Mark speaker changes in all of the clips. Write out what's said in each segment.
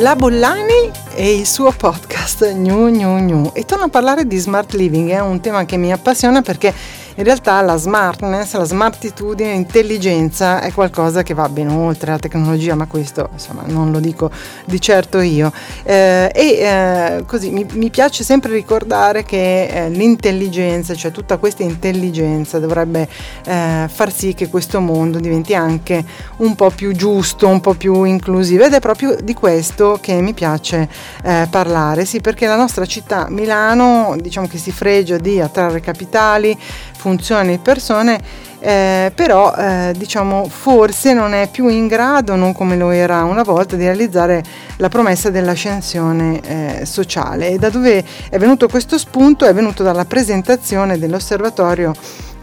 Speaker 1: La Bollani e il suo podcast Gnu Gnu Gnu. E torno a parlare di smart living, è un tema che mi appassiona perché in realtà la smartness, la smartitudine, l'intelligenza è qualcosa che va ben oltre la tecnologia, ma questo insomma non lo dico di certo io. Eh, e eh, così mi, mi, piace sempre ricordare che eh, l'intelligenza, cioè tutta questa intelligenza dovrebbe eh, far sì che questo mondo diventi anche un po' più giusto, un po' più inclusivo ed è proprio di questo che mi piace eh, parlare, sì perché la nostra città Milano diciamo che si fregia di attrarre capitali, funzioni e persone, eh, però eh, diciamo forse non è più in grado, non come lo era una volta, di realizzare la promessa dell'ascensione eh, sociale. E da dove è venuto questo spunto? È venuto dalla presentazione dell'osservatorio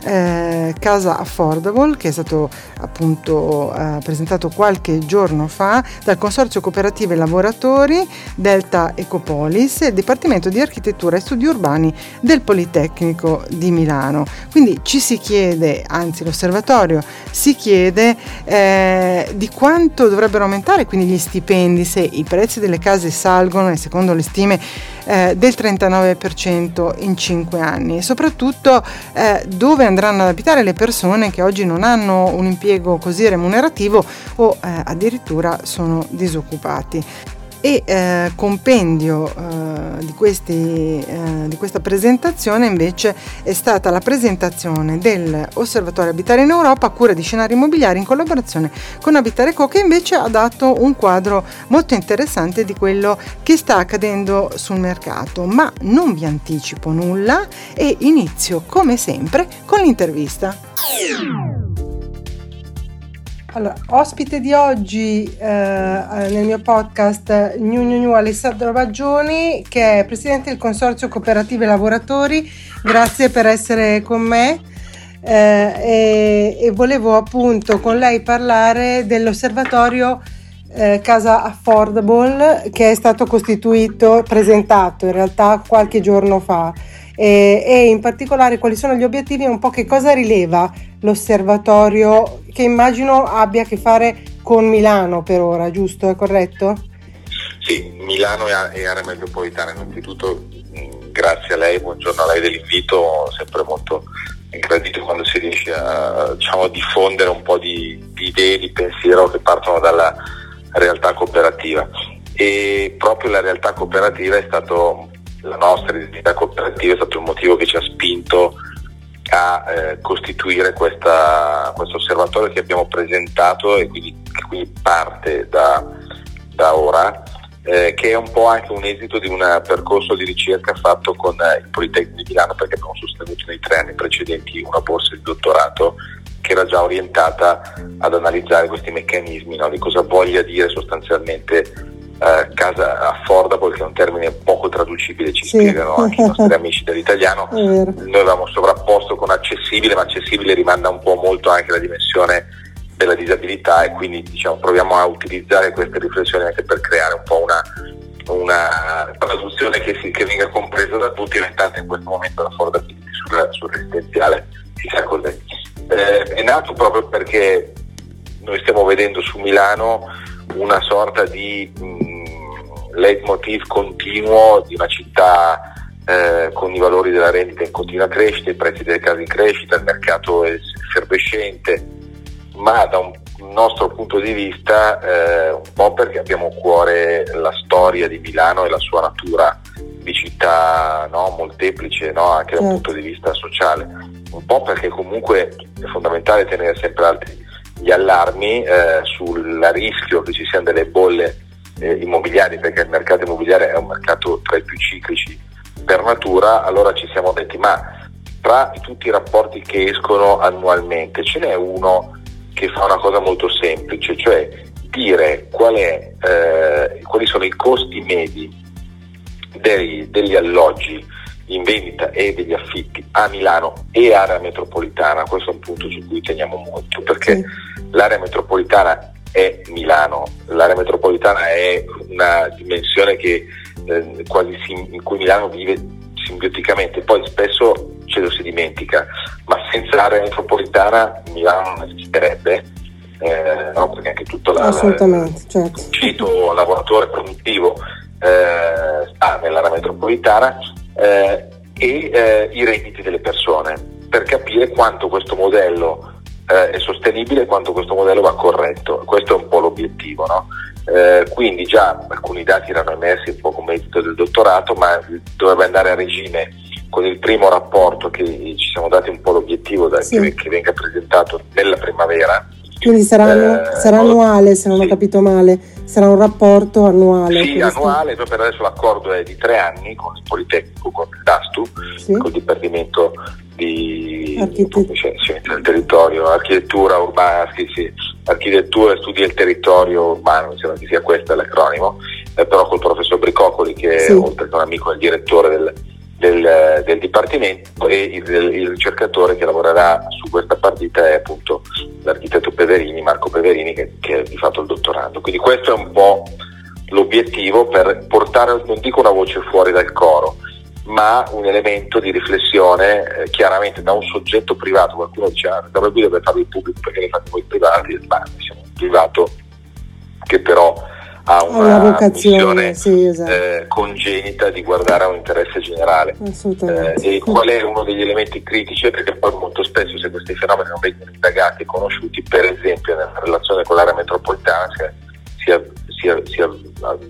Speaker 1: eh, Casa Affordable che è stato appunto eh, presentato qualche giorno fa dal Consorzio Cooperative Lavoratori Delta Ecopolis e Dipartimento di Architettura e Studi Urbani del Politecnico di Milano. Quindi ci si chiede, anzi l'osservatorio si chiede eh, di quanto dovrebbero aumentare quindi gli stipendi se i prezzi delle case salgono e secondo le stime eh, del 39% in 5 anni e soprattutto eh, dove andranno ad abitare le persone che oggi non hanno un impiego così remunerativo o eh, addirittura sono disoccupati e eh, compendio eh, di, questi, eh, di, questa presentazione invece è stata la presentazione dell'Osservatorio Abitare in Europa a cura di scenari immobiliari in collaborazione con Abitare Co che invece ha dato un quadro molto interessante di quello che sta accadendo sul mercato ma non vi anticipo nulla e inizio come sempre con l'intervista. Allora, ospite di oggi eh, nel mio podcast New New New Alessandro Baggioni, che è presidente del Consorzio Cooperative Lavoratori. Grazie per essere con me. Eh, e, e, volevo appunto con lei parlare dell'osservatorio eh, Casa Affordable che è stato costituito, presentato in realtà qualche giorno fa e, e in particolare quali sono gli obiettivi e un po' che cosa rileva l'osservatorio che immagino abbia a che fare con Milano per ora, giusto? È corretto?
Speaker 2: Sì, Milano e area metropolitana. Innanzitutto grazie a lei, buongiorno a lei dell'invito, sempre molto gradito quando si riesce a diciamo, diffondere un po' di, di idee, di pensiero che partono dalla realtà cooperativa. E proprio la realtà cooperativa è stato la nostra identità cooperativa è stato il motivo che ci ha spinto a eh, costituire questa, questo osservatorio che abbiamo presentato e quindi, che quindi parte da, da ora, eh, che è un po' anche un esito di un percorso di ricerca fatto con eh, il Politecnico di Milano perché abbiamo sostenuto nei tre anni precedenti una borsa di dottorato che era già orientata ad analizzare questi meccanismi, no? di cosa voglia dire sostanzialmente eh, casa affordable, che è un termine poco traducibile, ci sì. spiegano anche i nostri amici dell'italiano. Noi avevamo sovrapposto con accessibile, ma accessibile rimanda un po' molto anche la dimensione della disabilità e quindi diciamo, proviamo a utilizzare queste riflessioni anche per creare un po' una, una traduzione che, si, che, venga compresa da tutti, aumentando in questo momento l'affordability sul, sul residenziale, chissà cos'è. Eh, è nato proprio perché noi stiamo vedendo su Milano una sorta di mh, mm, leitmotiv continuo di una città eh, con i valori della rendita in continua crescita, i prezzi delle case in crescita, il mercato è effervescente, ma da un nostro punto di vista eh, un po' perché abbiamo a cuore la storia di Milano e la sua natura di città no, molteplice no, anche dal punto di vista sociale, un po' perché comunque è fondamentale tenere sempre alti gli allarmi eh, sul rischio che ci siano delle bolle eh, immobiliari, perché il mercato immobiliare è un mercato tra i più ciclici per natura, allora ci siamo detti ma tra tutti i rapporti che escono annualmente ce n'è uno che fa una cosa molto semplice, cioè dire qual è, eh, quali sono i costi medi dei, degli alloggi in vendita e degli affitti a Milano e area metropolitana, questo è un punto su cui teniamo molto perché sì. l'area metropolitana è Milano, l'area metropolitana è una dimensione che, eh, quasi sim- in cui Milano vive simbioticamente, poi spesso ce lo si dimentica, ma senza area metropolitana Milano non esisterebbe eh, no? perché anche tutto la,
Speaker 3: Assolutamente, certo.
Speaker 2: il lavoratore produttivo eh, sta nell'area metropolitana eh, e eh, i redditi delle persone per capire quanto questo modello eh, è sostenibile e quanto questo modello va corretto. Questo è un po' l'obiettivo. No? Eh, quindi già alcuni dati erano emersi un po' come esito del dottorato, ma dovrebbe andare a regime con il primo rapporto che ci siamo dati un po' l'obiettivo da, sì. che, che, venga presentato nella primavera.
Speaker 3: Quindi sarà, eh, sarà annuale, se non sì. ho capito male, sarà un rapporto annuale.
Speaker 2: Sì, questo. annuale, per adesso l'accordo è di tre anni con il Politecnico, con il DASTU, sì. con il Dipartimento di del territorio, architettura urbana, architettura e studi del territorio urbano, mi sembra che sia questo l'acronimo, eh, però col professor Bricoccoli che sì. oltre che un amico è il direttore del, del, del Dipartimento e il, il, ricercatore che lavorerà su questa partita è appunto l'architetto Peverini, Marco Peverini che, che è di fatto il dottorando. Quindi questo è un po' l'obiettivo per portare, non dico una voce fuori dal coro, ma un elemento di riflessione eh, chiaramente da un soggetto privato, qualcuno dice ah, dove lui deve farlo il pubblico perché le fate voi privati, ma siamo un privato che però ha una, vocazione sì, esatto. eh, congenita di guardare a un interesse generale. Eh, e qual è uno degli elementi critici? Perché poi molto spesso se questi fenomeni non vengono indagati e conosciuti, per esempio nella relazione con l'area metropolitana, si, si, si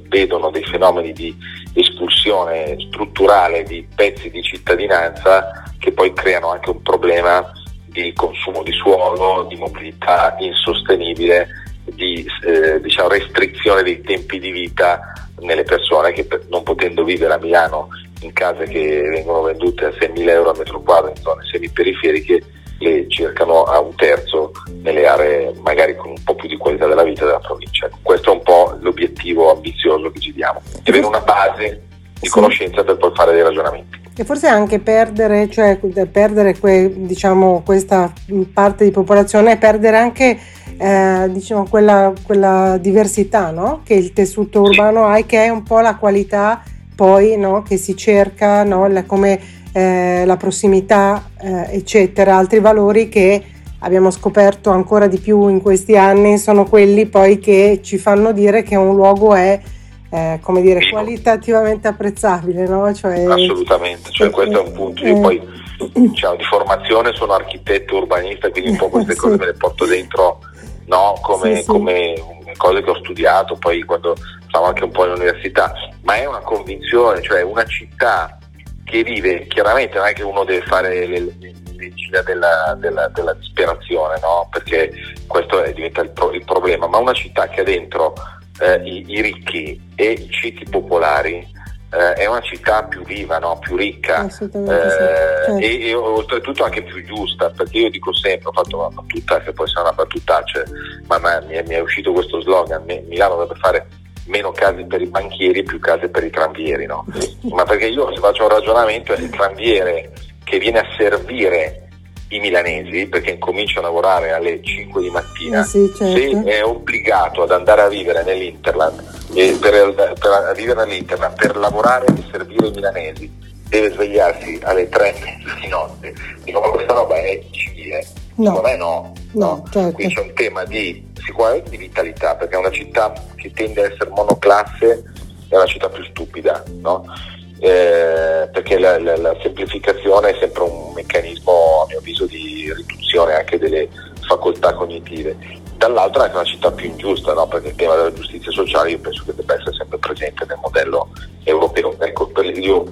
Speaker 2: vedono dei fenomeni di espulsione strutturale di pezzi di cittadinanza che poi creano anche un problema di consumo di suolo, di mobilità insostenibile, di eh, diciamo, restrizione dei tempi di vita nelle persone che non potendo vivere a Milano in case che vengono vendute a 6.000 euro a metro quadro in zone semiperiferiche le cercano a un terzo nelle aree magari con un po' più di qualità della vita della provincia. Questo è un po' l'obiettivo ambizioso che ci diamo, di avere una base di conoscenza per poi fare dei ragionamenti.
Speaker 3: E forse anche perdere, cioè perdere que, diciamo, questa parte di popolazione e perdere anche eh, diciamo, quella, quella, diversità no? che il tessuto urbano ha e che è un po' la qualità poi no? che si cerca, no? la, come eh, la prossimità, eh, eccetera, altri valori che abbiamo scoperto ancora di più in questi anni sono quelli poi che ci fanno dire che un luogo è eh, come dire, qualitativamente apprezzabile, no?
Speaker 2: Cioè, Assolutamente, cioè, questo è un punto. Io eh, poi diciamo, di formazione sono architetto urbanista, quindi un po' queste sì. cose me le porto dentro no? come, sì, sì. come cose che ho studiato poi quando stavo anche un po' all'università, ma è una convinzione, cioè una città che vive, chiaramente non è che uno deve fare le, medicina della, della, della, disperazione, no? perché questo è, diventa il, pro, il, problema, ma una città che ha dentro eh, i, i, ricchi e i ceti popolari eh, è una città più viva, no? più ricca eh, sì. certo. e, e, oltretutto anche più giusta, perché io dico sempre, ho fatto una battuta che può essere una battutaccia, ma, ma mi, è, mi, è, uscito questo slogan, Milano dovrebbe fare meno case per i banchieri e più case per i tranvieri, no? ma perché io se faccio un ragionamento è il tranviere che viene a servire i milanesi perché incomincia a lavorare alle 5 di mattina,
Speaker 3: eh sì, certo.
Speaker 2: se è obbligato ad andare a vivere nell'Interland e per, per vivere all'Interland per lavorare e servire i milanesi deve svegliarsi alle 3 di notte. Dico, ma questa roba è civile? No. Secondo me no. no certo. Qui c'è un tema di sicuramente di vitalità, perché è una città che tende a essere monoclasse, è una città più stupida, no? eh, perché la, la, la, semplificazione è sempre un meccanismo, a mio avviso, di riduzione anche delle facoltà cognitive. Dall'altro è anche una città più ingiusta, no? perché il tema della giustizia sociale io penso che debba essere sempre presente nel modello europeo. Ecco, io,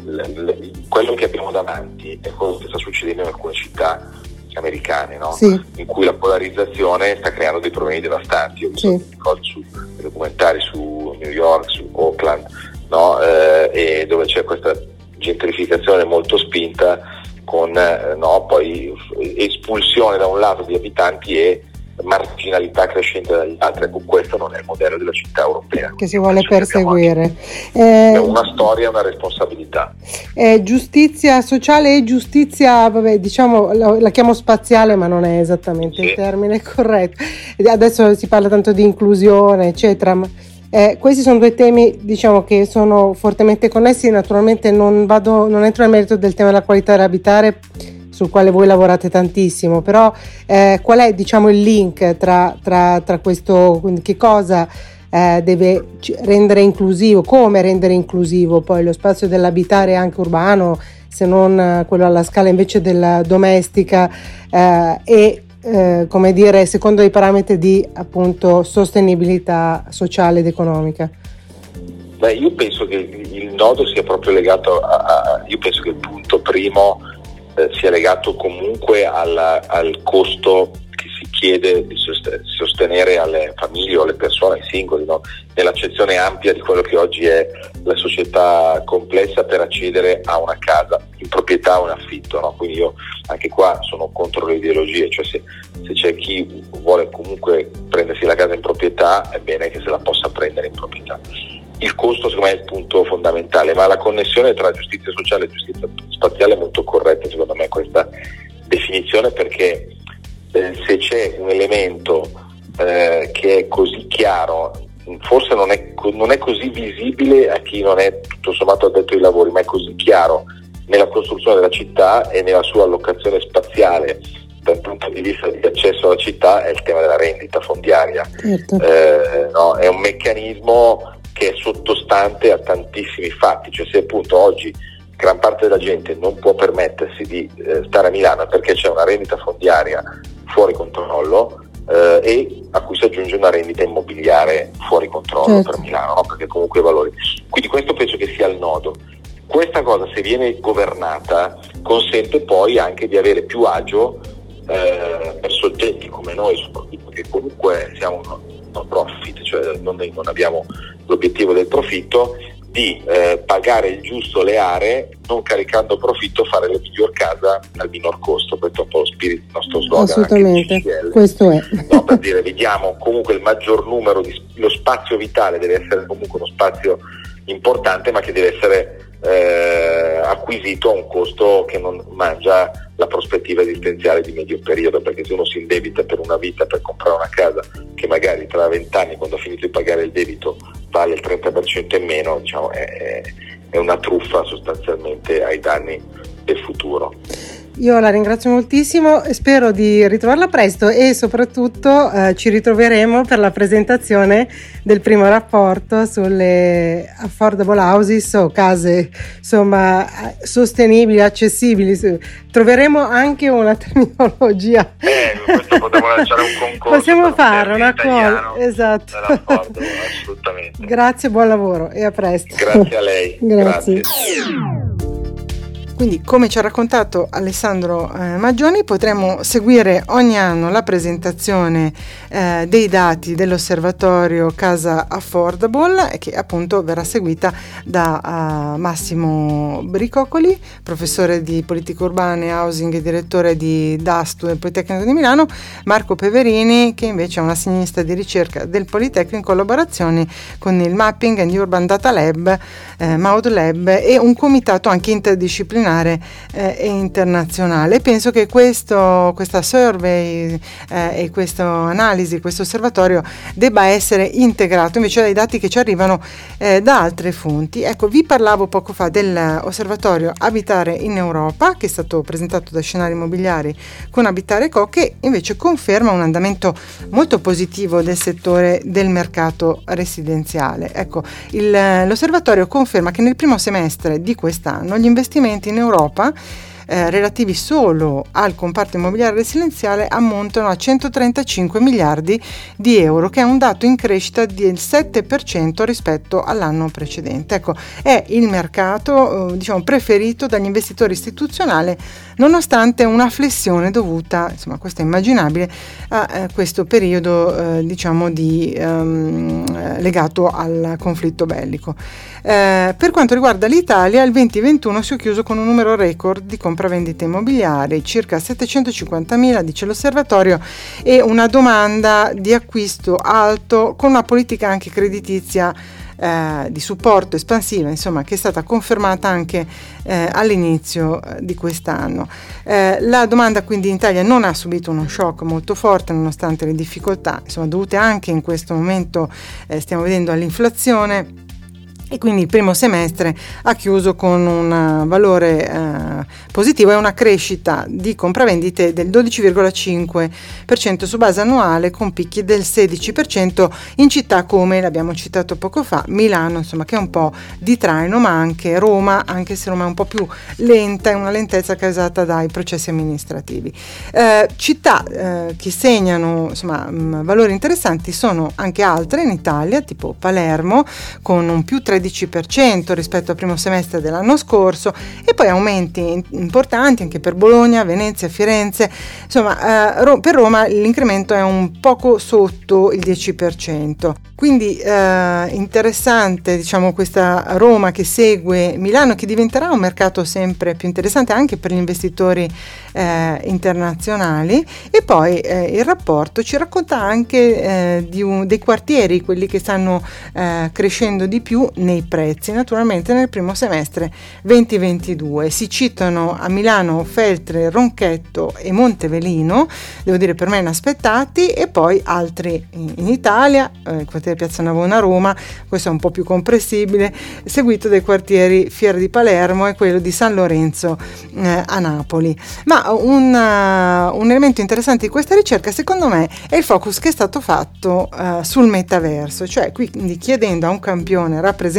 Speaker 2: quello che abbiamo davanti è quello che sta succedendo in alcune città americane, no? sì. in cui la polarizzazione sta creando dei problemi devastanti. Ho visto sì. cose su documentari su New York, su Oakland, no? eh, dove c'è questa gentrificazione molto spinta con eh, no, poi espulsione da un lato di abitanti e marginalità crescente dagli altri. Ecco, questo non è il modello della città europea.
Speaker 3: Che si vuole perseguire.
Speaker 2: Eh, è una storia, una responsabilità.
Speaker 3: Eh, giustizia sociale e giustizia, vabbè, diciamo, la, la, chiamo spaziale, ma non è esattamente sì. il termine corretto. Adesso si parla tanto di inclusione, eccetera. Ma eh, questi sono due temi diciamo, che sono fortemente connessi, naturalmente non, vado, non entro nel merito del tema della qualità dell'abitare
Speaker 1: sul quale voi lavorate tantissimo, però eh, qual è diciamo, il link tra, tra, tra questo, che cosa eh, deve rendere inclusivo, come rendere inclusivo poi lo spazio dell'abitare anche urbano, se non eh, quello alla scala invece della domestica eh, e eh, come dire secondo i parametri di appunto sostenibilità sociale ed economica.
Speaker 2: Beh, io penso che il nodo sia proprio legato a, a io penso che il punto primo eh, sia legato comunque al, al, costo che si chiede di sostenere alle famiglie o alle persone, ai singoli, no? nell'accezione ampia di quello che oggi è la società complessa per accedere a una casa in proprietà o in affitto. No? Quindi io anche qua sono contro le ideologie, cioè se, se c'è chi vuole comunque prendersi la casa in proprietà è bene che se la possa prendere in proprietà il costo secondo me è il punto fondamentale, ma la connessione tra giustizia sociale e giustizia spaziale è molto corretta secondo me questa definizione perché eh, se c'è un elemento eh, che è così chiaro, forse non è, non è, così visibile a chi non è tutto sommato addetto ai lavori, ma è così chiaro nella costruzione della città e nella sua allocazione spaziale dal punto di vista di accesso alla città è il tema della rendita fondiaria. Certo. Eh, no, è un meccanismo che è sottostante a tantissimi fatti, cioè se appunto oggi gran parte della gente non può permettersi di eh, stare a Milano perché c'è una rendita fondiaria fuori controllo eh, e a cui si aggiunge una rendita immobiliare fuori controllo certo. per Milano, no? perché comunque i valori. Quindi questo penso che sia il nodo. Questa cosa se viene governata consente poi anche di avere più agio eh, per soggetti come noi, soprattutto che comunque siamo no profit, cioè non, non abbiamo l'obiettivo del profitto, di eh, pagare il giusto le aree, non caricando profitto, fare la miglior casa al minor costo. Questo è un po' lo spirito, il nostro slogan.
Speaker 1: Assolutamente, questo è.
Speaker 2: No, per dire, vediamo comunque il maggior numero, di, lo spazio vitale deve essere comunque uno spazio importante, ma che deve essere eh, acquisito a un costo che non mangia la prospettiva esistenziale di medio periodo, perché se uno si indebita per una vita per comprare una casa che magari tra vent'anni quando ha finito di pagare il debito vale il 30% in meno, diciamo, è, è una truffa sostanzialmente ai danni del futuro.
Speaker 1: Io la ringrazio moltissimo e spero di ritrovarla presto e soprattutto eh, ci ritroveremo per la presentazione del primo rapporto sulle affordable houses o case insomma sostenibili, accessibili. Troveremo anche una terminologia.
Speaker 2: Eh, questo potremmo lanciare un concorso.
Speaker 1: Possiamo fare una cosa. Esatto.
Speaker 2: assolutamente.
Speaker 1: Grazie, buon lavoro e a presto.
Speaker 2: Grazie a lei.
Speaker 1: Grazie. Grazie. Quindi, come ci ha raccontato Alessandro eh, Maggioni, potremo seguire ogni anno la presentazione eh, dei dati dell'osservatorio Casa Affordable, che appunto verrà seguita da uh, Massimo Bricoccoli, professore di politica urbana e housing e direttore di DASTU del Politecnico di Milano, Marco Peverini, che invece è un assegnista di ricerca del Politecnico in collaborazione con il Mapping and Urban Data Lab, eh, Maud Lab e un comitato anche interdisciplinare disciplinare eh, e internazionale. Penso che questo, questa survey eh, e questa analisi, questo osservatorio debba essere integrato invece dai dati che ci arrivano eh, da altre fonti. Ecco, vi parlavo poco fa dell'osservatorio Abitare in Europa che è stato presentato da Scenari Immobiliari con Abitare Co che invece conferma un andamento molto positivo del settore del mercato residenziale. Ecco, il, l'osservatorio conferma che nel primo semestre di quest'anno gli investimenti in Europa eh, relativi solo al comparto immobiliare residenziale ammontano a 135 miliardi di euro, che è un dato in crescita del 7% rispetto all'anno precedente. Ecco, è il mercato eh, diciamo, preferito dagli investitori istituzionali nonostante una flessione dovuta, insomma questo è immaginabile, a eh, questo periodo eh, diciamo di, um, legato al conflitto bellico. Eh, per quanto riguarda l'Italia, il 2021 si è chiuso con un numero record di compravendite immobiliari, circa 750.000, dice l'osservatorio, e una domanda di acquisto alto con una politica anche creditizia eh, di supporto espansiva, insomma, che è stata confermata anche eh, all'inizio eh, di quest'anno. Eh, la domanda quindi in Italia non ha subito uno shock molto forte nonostante le difficoltà, insomma, dovute anche in questo momento, eh, stiamo vedendo all'inflazione e quindi il primo semestre ha chiuso con un valore eh, positivo e una crescita di compravendite del 12,5% su base annuale con picchi del 16% in città come l'abbiamo citato poco fa Milano insomma che è un po' di traino ma anche Roma anche se Roma è un po' più lenta è una lentezza causata dai processi amministrativi. Eh, città eh, che segnano insomma mh, valori interessanti sono anche altre in Italia tipo Palermo con un più 13 13% rispetto al primo semestre dell'anno scorso e poi aumenti importanti anche per Bologna, Venezia, Firenze. Insomma, eh, per Roma l'incremento è un poco sotto il 10%. Quindi eh, interessante diciamo, questa Roma che segue Milano che diventerà un mercato sempre più interessante anche per gli investitori eh, internazionali e poi eh, il rapporto ci racconta anche eh, un, dei quartieri, quelli che stanno eh, crescendo di più nei prezzi, naturalmente nel primo semestre 2022. Si citano a Milano Feltre, Ronchetto e Montevelino, devo dire per me inaspettati, e poi altri in Italia, eh, il quartiere Piazza Navona a Roma, questo è un po' più comprensibile, seguito dai quartieri Fiera di Palermo e quello di San Lorenzo eh, a Napoli. Ma un, uh, un, elemento interessante di questa ricerca, secondo me, è il focus che è stato fatto uh, sul metaverso, cioè quindi chiedendo a un campione rappresentativo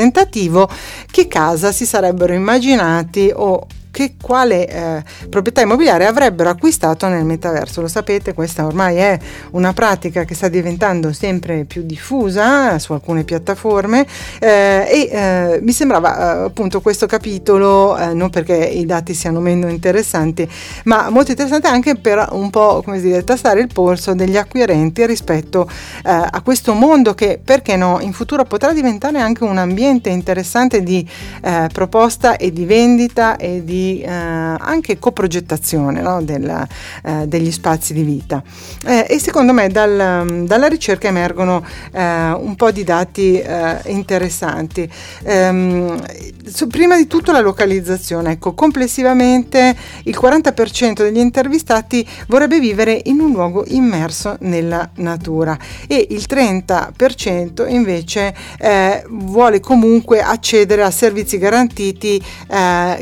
Speaker 1: che casa si sarebbero immaginati o che quale eh, proprietà immobiliare avrebbero acquistato nel metaverso. Lo sapete, questa ormai è una pratica che sta diventando sempre più diffusa su alcune piattaforme eh, e eh, mi sembrava eh, appunto questo capitolo, eh, non perché i dati siano meno interessanti, ma molto interessante anche per un po' come dire, tastare il polso degli acquirenti rispetto a questo mondo che, perché no, in futuro potrà diventare anche un ambiente interessante di proposta e di vendita e di eh, anche coprogettazione no, del, eh, degli spazi di vita. Eh, e secondo me dal, dalla ricerca emergono eh, un po' di dati eh, interessanti. Ehm, su, prima di tutto la localizzazione, ecco, complessivamente il 40% degli intervistati vorrebbe vivere in un luogo immerso nella natura e il 30% invece eh, vuole comunque accedere a servizi garantiti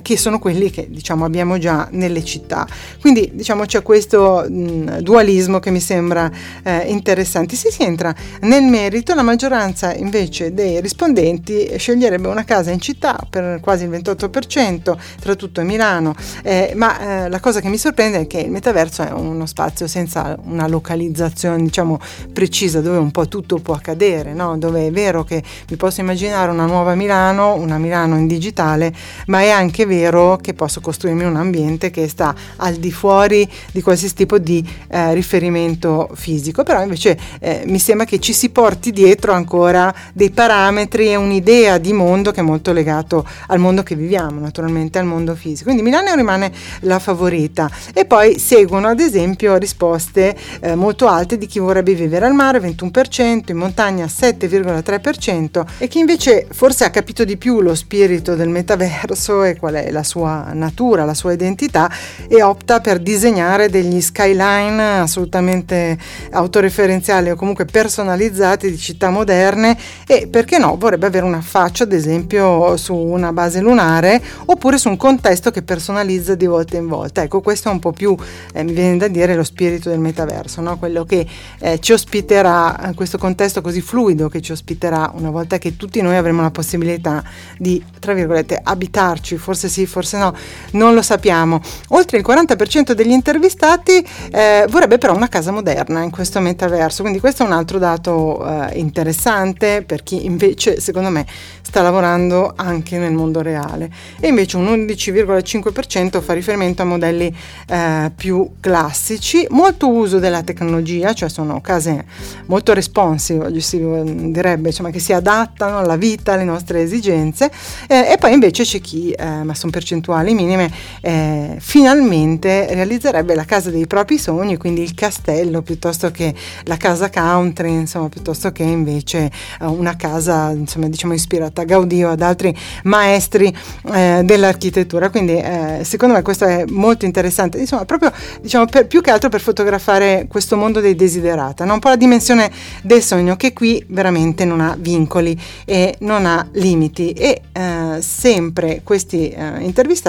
Speaker 1: che sono quelli che diciamo abbiamo già nelle città. Quindi diciamo c'è questo mh, dualismo che mi sembra eh, interessante. Se si entra nel merito, la maggioranza invece dei rispondenti sceglierebbe una casa in città per quasi il 28%, tra tutto Milano, eh, ma eh, la cosa che mi sorprende è che il metaverso è uno spazio senza una localizzazione diciamo precisa dove un po' tutto può accadere, no? dove è vero che mi posso immaginare una nuova Milano, una Milano in digitale, ma è anche vero che posso costruirmi un ambiente che sta al di fuori di qualsiasi tipo di eh, riferimento fisico, però invece eh, mi sembra che ci si porti dietro ancora dei parametri e un'idea di mondo che è molto legato al mondo che viviamo, naturalmente al mondo fisico. Quindi Milano rimane la favorita. E poi seguono ad esempio risposte eh, molto alte di chi vorrebbe vivere al mare, 21%, in montagna 7,3% e chi invece forse ha capito di più lo spirito del metaverso e qual è la sua natura, la sua identità e opta per disegnare degli skyline assolutamente autoreferenziali o comunque personalizzati di città moderne e perché no vorrebbe avere una faccia ad esempio su una base lunare oppure su un contesto che personalizza di volta in volta. Ecco questo è un po' più, eh, mi viene da dire, lo spirito del metaverso, no? quello che eh, ci ospiterà, questo contesto così fluido che ci ospiterà una volta che tutti noi avremo la possibilità di, tra virgolette, abitarci, forse sì, forse no, non lo sappiamo. Oltre il 40% degli intervistati eh, vorrebbe però una casa moderna in questo metaverso, quindi questo è un altro dato eh, interessante per chi invece secondo me sta lavorando anche nel mondo reale. E invece un 11,5% fa riferimento a modelli eh, più classici, molto uso della tecnologia, cioè sono case molto responsive, si direbbe, insomma, che si adattano alla vita, alle nostre esigenze, eh, e poi invece c'è chi, eh, ma sono percentuali salari minime, eh, finalmente realizzerebbe la casa dei propri sogni, quindi il castello piuttosto che la casa country, insomma, piuttosto che invece eh, una casa insomma, diciamo ispirata a Gaudì o ad altri maestri eh, dell'architettura. Quindi eh, secondo me questo è molto interessante, insomma, proprio diciamo per, più che altro per fotografare questo mondo dei desiderata, no? un po' la dimensione del sogno che qui veramente non ha vincoli e non ha limiti e eh, sempre questi eh,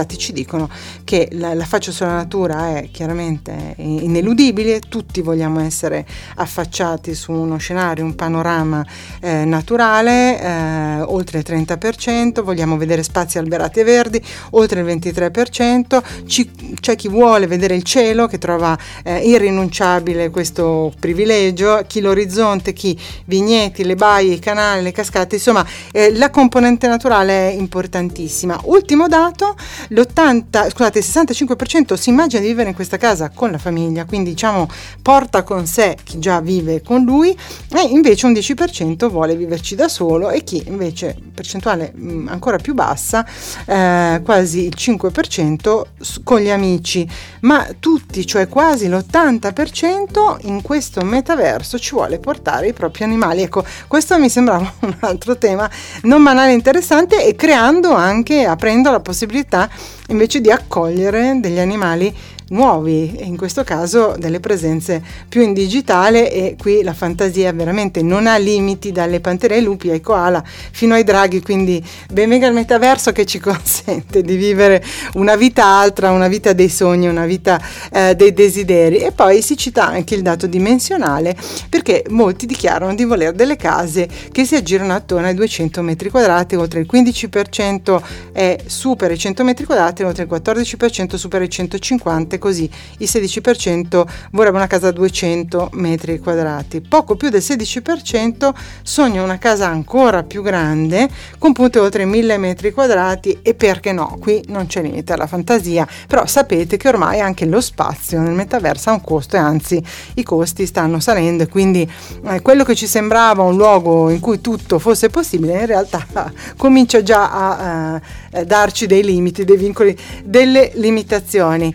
Speaker 1: intervistati ci dicono che la, la faccia sulla natura è chiaramente ineludibile, tutti vogliamo essere affacciati su uno scenario, un panorama eh, naturale, eh, oltre il 30%, vogliamo vedere spazi alberati e verdi, oltre il 23%, ci, c'è chi vuole vedere il cielo che trova eh, irrinunciabile questo privilegio, chi l'orizzonte, chi vigneti, le baie, i canali, le cascate, insomma eh, la componente naturale è importantissima. Ultimo dato, l'80, scusate, il 65% si immagina di vivere in questa casa con la famiglia, quindi diciamo porta con sé chi già vive con lui e invece un 10% vuole viverci da solo e chi invece, percentuale mh, ancora più bassa, eh, quasi il 5% con gli amici, ma tutti, cioè quasi l'80% in questo metaverso ci vuole portare i propri animali. Ecco, questo mi sembrava un altro tema non banale interessante e creando anche, aprendo la possibilità invece di accogliere degli animali nuovi, in questo caso delle presenze più in digitale e qui la fantasia veramente non ha limiti dalle pantere ai lupi ai koala fino ai draghi, quindi benvenga il metaverso che ci consente di vivere una vita altra, una vita dei sogni, una vita eh, dei desideri. E poi si cita anche il dato dimensionale perché molti dichiarano di voler delle case che si aggirano attorno ai 200 metri quadrati, oltre il 15% è supera i 100 metri quadrati, oltre il 14% supera i 150 così il 16% vorrebbe una casa a 200 metri quadrati, poco più del 16% sogna una casa ancora più grande con punte oltre 1000 metri quadrati e perché no, qui non c'è limite alla fantasia, però sapete che ormai anche lo spazio nel metaverso ha un costo e anzi i costi stanno salendo e quindi eh, quello che ci sembrava un luogo in cui tutto fosse possibile in realtà comincia già a eh, darci dei limiti, dei vincoli, delle limitazioni.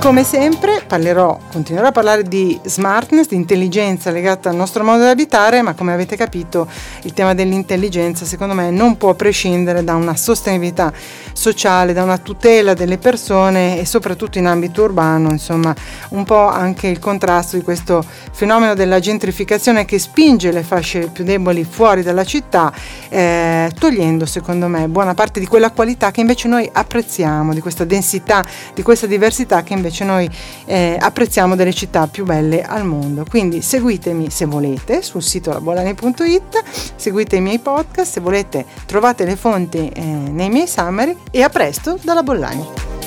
Speaker 1: Come sempre parlerò, continuerò a parlare di smartness, di intelligenza legata al nostro modo di abitare, ma come avete capito il tema dell'intelligenza secondo me non può prescindere da una sostenibilità sociale, da una tutela delle persone e soprattutto in ambito urbano, insomma un po' anche il contrasto di questo fenomeno della gentrificazione che spinge le fasce più deboli fuori dalla città, eh, togliendo secondo me buona parte di quella qualità che invece noi apprezziamo, di questa densità, di questa diversità che invece invece noi eh, apprezziamo delle città più belle al mondo. Quindi seguitemi se volete sul sito labolani.it, seguite i miei podcast, se volete trovate le fonti eh, nei miei summary e a presto dalla Bollani.